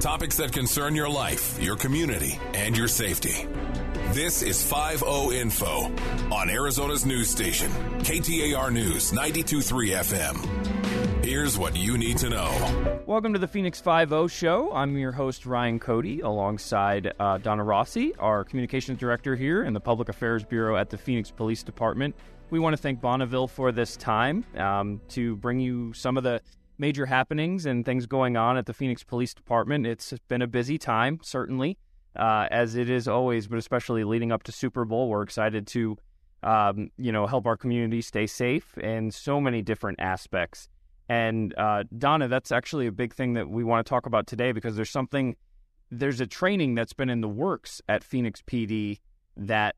Topics that concern your life, your community, and your safety. This is 5 Info on Arizona's news station, KTAR News 923 FM. Here's what you need to know. Welcome to the Phoenix 5 show. I'm your host, Ryan Cody, alongside uh, Donna Rossi, our communications director here in the Public Affairs Bureau at the Phoenix Police Department. We want to thank Bonneville for this time um, to bring you some of the major happenings and things going on at the Phoenix Police Department. It's been a busy time, certainly, uh, as it is always, but especially leading up to Super Bowl. We're excited to, um, you know, help our community stay safe in so many different aspects. And uh, Donna, that's actually a big thing that we want to talk about today because there's something, there's a training that's been in the works at Phoenix PD that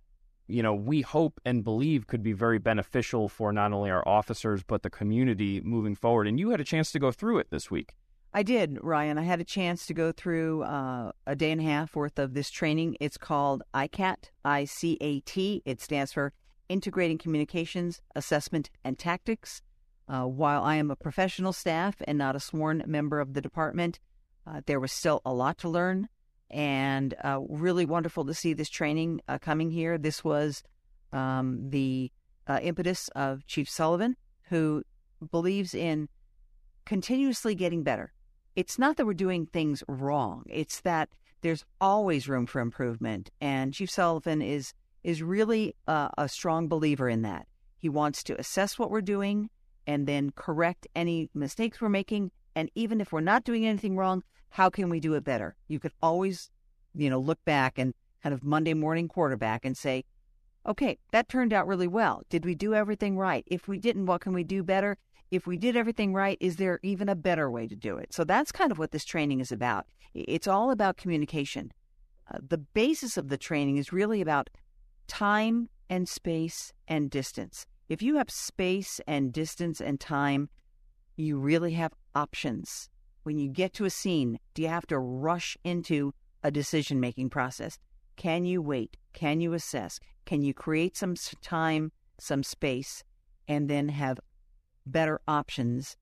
you know, we hope and believe could be very beneficial for not only our officers, but the community moving forward. And you had a chance to go through it this week. I did, Ryan. I had a chance to go through uh, a day and a half worth of this training. It's called ICAT, I C A T. It stands for Integrating Communications, Assessment, and Tactics. Uh, while I am a professional staff and not a sworn member of the department, uh, there was still a lot to learn and uh, really wonderful to see this training uh, coming here. This was um, the uh, impetus of Chief Sullivan, who believes in continuously getting better. It's not that we're doing things wrong; it's that there's always room for improvement, and Chief Sullivan is is really uh, a strong believer in that. He wants to assess what we're doing and then correct any mistakes we're making, and even if we're not doing anything wrong, how can we do it better? You could always, you know, look back and kind of Monday morning quarterback and say, okay, that turned out really well. Did we do everything right? If we didn't, what can we do better? If we did everything right, is there even a better way to do it? So that's kind of what this training is about. It's all about communication. Uh, the basis of the training is really about time and space and distance. If you have space and distance and time, you really have options when you get to a scene, do you have to rush into a decision making process? Can you wait? Can you assess? Can you create some time, some space, and then have better options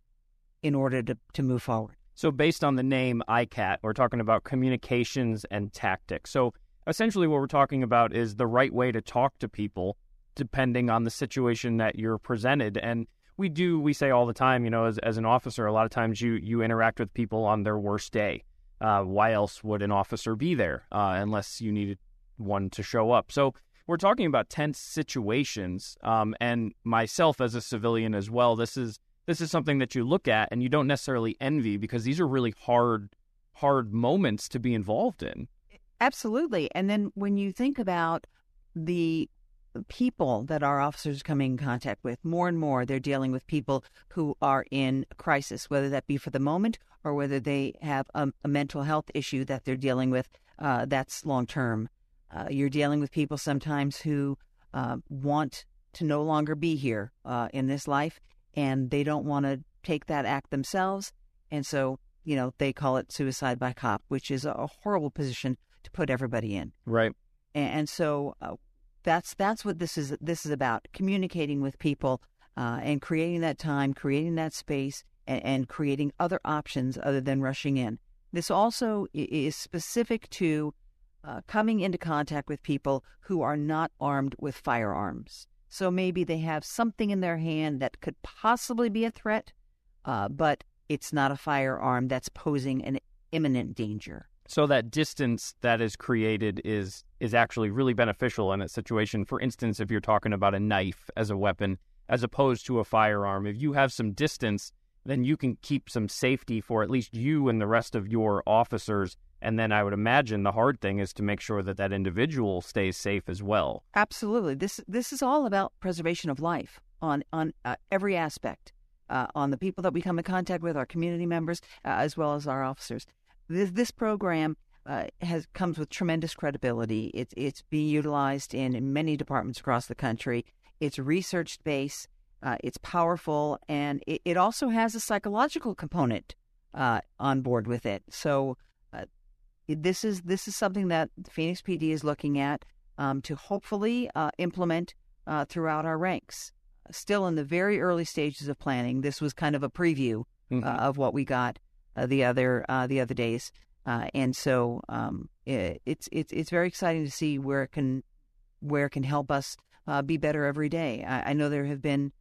in order to, to move forward? So, based on the name ICAT, we're talking about communications and tactics. So, essentially, what we're talking about is the right way to talk to people depending on the situation that you're presented. And we do we say all the time you know as, as an officer a lot of times you you interact with people on their worst day. Uh, why else would an officer be there uh, unless you needed one to show up? So we're talking about tense situations um, and myself as a civilian as well this is this is something that you look at and you don't necessarily envy because these are really hard hard moments to be involved in. Absolutely. And then when you think about the people that our officers come in contact with. More and more, they're dealing with people who are in crisis, whether that be for the moment or whether they have a, a mental health issue that they're dealing with uh, that's long term. Uh, you're dealing with people sometimes who uh, want to no longer be here uh, in this life and they don't want to take that act themselves. And so, you know, they call it suicide by cop, which is a horrible position to put everybody in. Right. And, so, uh, that's that's what this is. This is about communicating with people uh, and creating that time, creating that space, and, and creating other options other than rushing in. This also is specific to uh, coming into contact with people who are not armed with firearms. So maybe they have something in their hand that could possibly be a threat, uh, but it's not a firearm that's posing an imminent danger. So that distance that is created is is actually really beneficial in a situation. For instance, if you're talking about a knife as a weapon as opposed to a firearm, if you have some distance, then you can keep some safety for at least you and the rest of your officers. And then I would imagine the hard thing is to make sure that that individual stays safe as well. Absolutely. This this is all about preservation of life on on uh, every aspect. Uh, on the people that we come in contact with, our community members, uh, as well as our officers. This this program uh, has comes with tremendous credibility. It's it's being utilized in many departments across the country. It's research based. Uh, it's powerful, and it, it, also has a psychological component uh, on board with it. So uh, this is this is something that Phoenix PD is looking at um, to hopefully uh, implement uh, throughout our ranks. Still in the very early stages of planning. This was kind of a preview mm-hmm. of what we got the other uh, the other days. Uh, and so um, it, it's it's it's very exciting to see where it can where it can help us uh, be better every day. I, I know there have been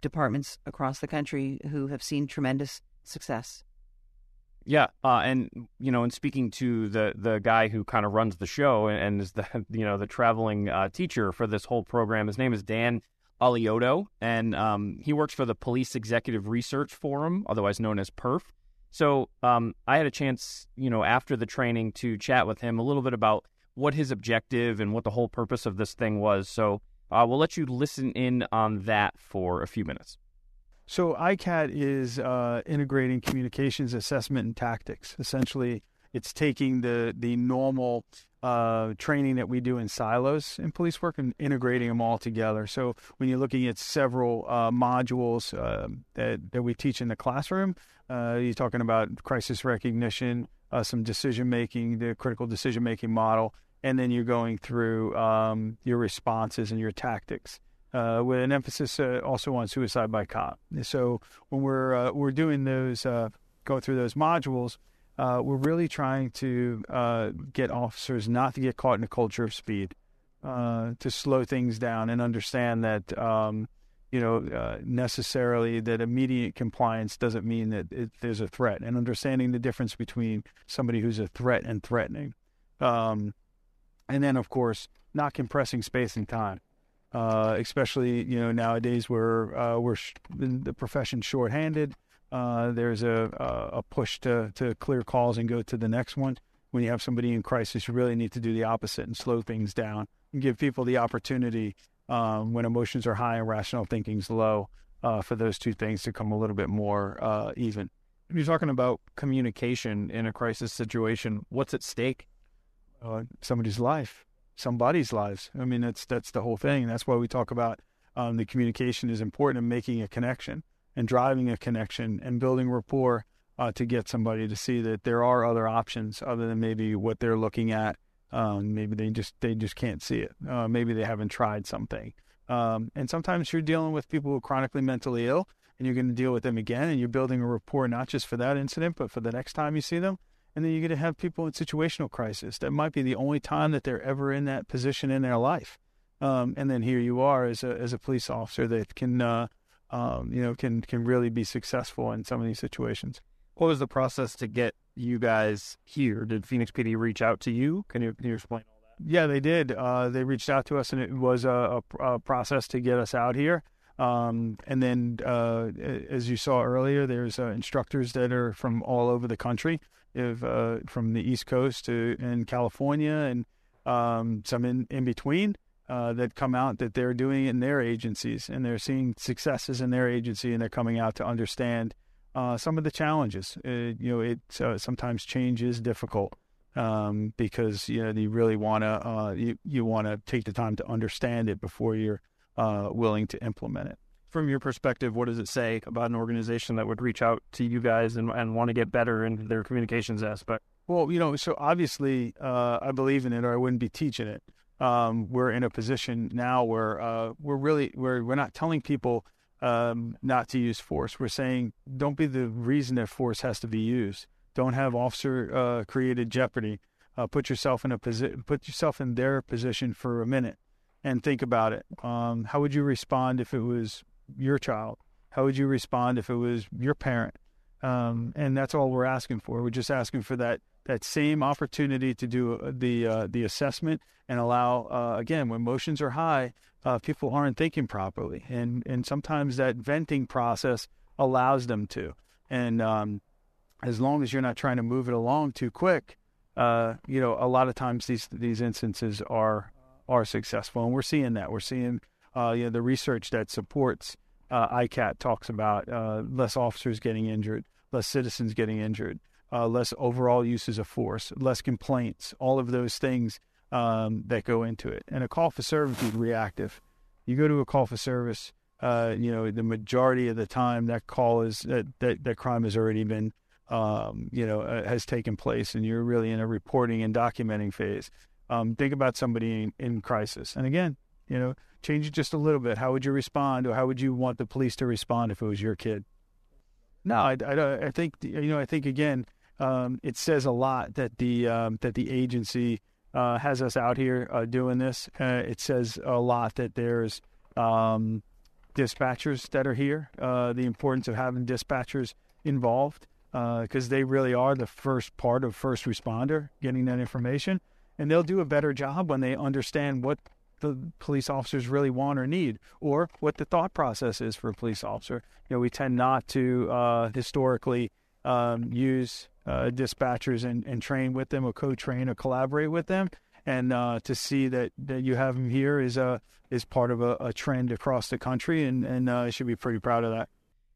departments across the country who have seen tremendous success. Yeah, uh, and you know, in speaking to the the guy who kind of runs the show and, and is the you know the traveling uh, teacher for this whole program, his name is Dan Alioto, and um, he works for the Police Executive Research Forum, otherwise known as PERF. So um, I had a chance, you know, after the training to chat with him a little bit about what his objective and what the whole purpose of this thing was. So uh, we'll let you listen in on that for a few minutes. So ICAT is uh, integrating communications assessment and tactics. Essentially, it's taking the the normal uh, training that we do in silos in police work and integrating them all together. So when you're looking at several uh, modules uh, that that we teach in the classroom, uh, you're talking about crisis recognition, uh, some decision making, the critical decision making model, and then you're going through um, your responses and your tactics uh, with an emphasis also on suicide by cop. So when we're we're doing those, going through those modules, uh, we're really trying to uh, get officers not to get caught in a culture of speed, to slow things down and understand that. Um, you know, necessarily that immediate compliance doesn't mean that it, there's a threat, and understanding the difference between somebody who's a threat and threatening, um, and then of course not compressing space and time uh, especially you know nowadays where uh, we're the profession shorthanded. Uh, there's a, a push to to clear calls and go to the next one. When you have somebody in crisis, you really need to do the opposite and slow things down and give people the opportunity um, when emotions are high and rational thinking's low uh, for those two things to come a little bit more uh, even. You're talking about communication in a crisis situation. What's at stake? Uh, somebody's life somebody's lives. I mean, that's that's the whole thing. That's why we talk about um, the communication is important in making a connection and driving a connection and building rapport uh, to get somebody to see that there are other options other than maybe what they're looking at. Um, maybe they just they just can't see it. Uh, maybe they haven't tried something. Um, and sometimes you're dealing with people who are chronically mentally ill, and you're going to deal with them again, and you're building a rapport not just for that incident, but for the next time you see them. And then you're going to have people in situational crisis. That might be the only time that they're ever in that position in their life. Um, and then here you are as a as a police officer that can uh, um, you know can can really be successful in some of these situations. What was the process to get you guys here? Did Phoenix PD reach out to you? Can you can you explain all that? Yeah, they did. Uh, they reached out to us, and it was a, a, a process to get us out here. Um, and then, uh, as you saw earlier, there's uh, instructors that are from all over the country if, uh, from the East Coast to in California and um, some in, in between uh, that come out that they're doing it in their agencies and they're seeing successes in their agency and they're coming out to understand uh, some of the challenges. Uh, you know, it uh, sometimes change is difficult um, because you know you really want to uh, you you want to take the time to understand it before you're willing to implement it from your perspective, what does it say about an organization that would reach out to you guys and, and want to get better in their communications aspect? Well, you know, so obviously uh, I believe in it, or I wouldn't be teaching it. Um, we're in a position now where uh, we're really we're we're not telling people um, not to use force. We're saying don't be the reason that force has to be used. Don't have officer uh, created jeopardy. Uh, put yourself in a position. Put yourself in their position for a minute and think about it. Um, how would you respond if it was your child? How would you respond if it was your parent? Um, and that's all we're asking for. We're just asking for that that same opportunity to do uh, the uh, the assessment and allow uh, again when emotions are high, uh, people aren't thinking properly, and and sometimes that venting process allows them to. And um, as long as you're not trying to move it along too quick, uh, you know, a lot of times these these instances are are successful, and we're seeing that. We're seeing uh, you know, the research that supports ICAT talks about less officers getting injured, less citizens getting injured, uh, less overall uses of force, less complaints, all of those things um, that go into it. And a call for service is reactive. You go to a call for service, uh, you know, the majority of the time that call is that that, that crime has already been, um, you know, uh, has taken place, and you're really in a reporting and documenting phase. Um, think about somebody in, in crisis, and again, you know, change it just a little bit. How would you respond, or how would you want the police to respond if it was your kid? No, I, I, I think you know. I think again, um, it says a lot that the um, that the agency uh, has us out here uh, doing this. Uh, it says a lot that there's um, dispatchers that are here. Uh, the importance of having dispatchers involved because uh, they really are the first part of first responder getting that information, and they'll do a better job when they understand what the police officers really want or need, or what the thought process is for a police officer. You know, we tend not to uh, historically um, use uh, dispatchers and, and train with them or co-train or collaborate with them. And uh, to see that, that you have them here is a is part of a, a trend across the country, and and uh, should be pretty proud of that.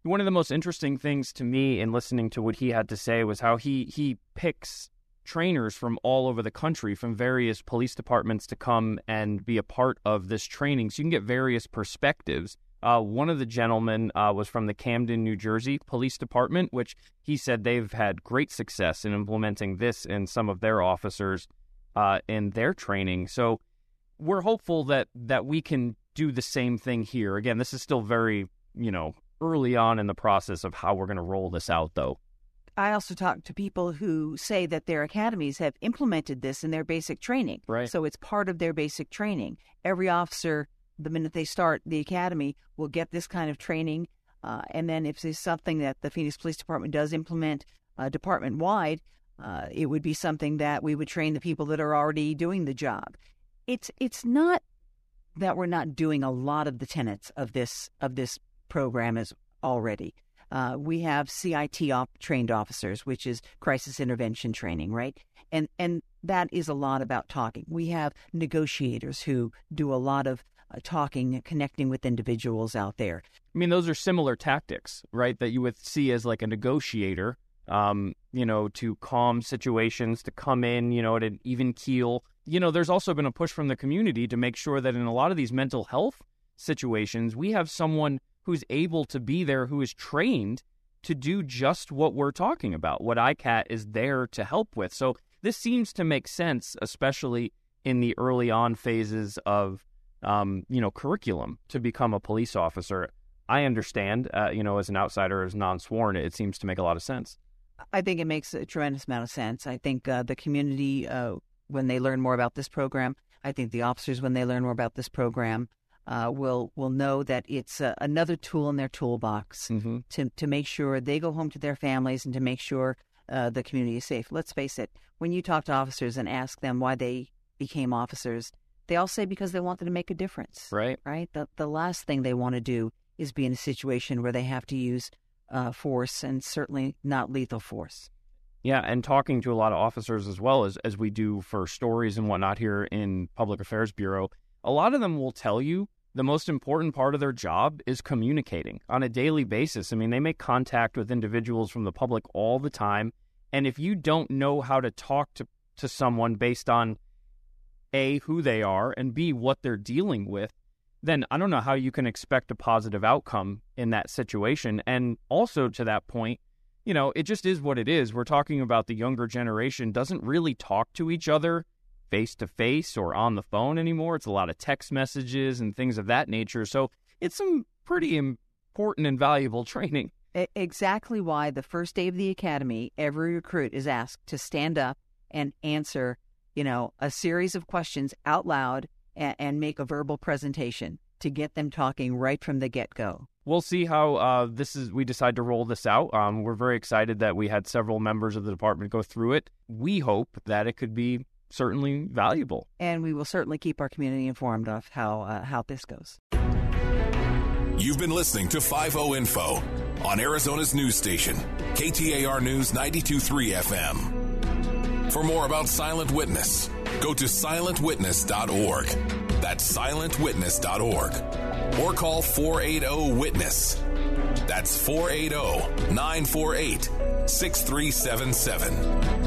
One of the most interesting things to me in listening to what he had to say was how he he picks trainers from all over the country, from various police departments, to come and be a part of this training, so you can get various perspectives uh, one of the gentlemen uh, was from the Camden, New Jersey Police Department, which he said they've had great success in implementing this in some of their officers uh, in their training. So we're hopeful that that we can do the same thing here. Again, this is still very you know early on in the process of how we're going to roll this out, though. I also talk to people who say that their academies have implemented this in their basic training. Right. So it's part of their basic training. Every officer the minute they start the academy will get this kind of training. Uh, and then if there's something that the Phoenix Police Department does implement uh, department wide, uh, it would be something that we would train the people that are already doing the job. It's it's not that we're not doing a lot of the tenets of this of this program as already. Uh, we have CIT op- trained officers, which is crisis intervention training, right? And and that is a lot about talking. We have negotiators who do a lot of uh, talking, connecting with individuals out there. I mean, those are similar tactics, right? That you would see as like a negotiator, um, you know, to calm situations, to come in, you know, at an even keel. You know, there's also been a push from the community to make sure that in a lot of these mental health situations, we have someone who's able to be there, who is trained to do just what we're talking about, what ICAT is there to help with. So this seems to make sense, especially in the early on phases of um, you know, curriculum to become a police officer. I understand, uh, you know, as an outsider, as non-sworn, it seems to make a lot of sense. I think it makes a tremendous amount of sense. I think uh, the community, uh, when they learn more about this program, I think the officers, when they learn more about this program, uh, will will know that it's uh, another tool in their toolbox mm-hmm. to to make sure they go home to their families and to make sure uh, the community is safe. Let's face it: when you talk to officers and ask them why they became officers, they all say because they wanted to make a difference. Right. Right. The the last thing they want to do is be in a situation where they have to use uh, force and certainly not lethal force. Yeah, and talking to a lot of officers as well as as we do for stories and whatnot here in Public Affairs Bureau, a lot of them will tell you the most important part of their job is communicating on a daily basis. I mean, they make contact with individuals from the public all the time, and if you don't know how to talk to to someone based on a, who they are, and B, what they're dealing with, then I don't know how you can expect a positive outcome in that situation. And also to that point, you know, it just is what it is. We're talking about the younger generation doesn't really talk to each other face to face or on the phone anymore. It's a lot of text messages and things of that nature. So it's some pretty important and valuable training. Exactly why the first day of the academy, every recruit is asked to stand up and answer you know, a series of questions out loud and, and make a verbal presentation to get them talking right from the get go. We'll see how uh, this is. We decide to roll this out. Um, we're very excited that we had several members of the department go through it. We hope that it could be certainly valuable, and we will certainly keep our community informed of how uh, how this goes. You've been listening to 50 Info on Arizona's news station, KTAR News 923 FM. For more about Silent Witness, go to silentwitness.org. That's silentwitness.org. Or call 480 Witness. That's 480 948 6377.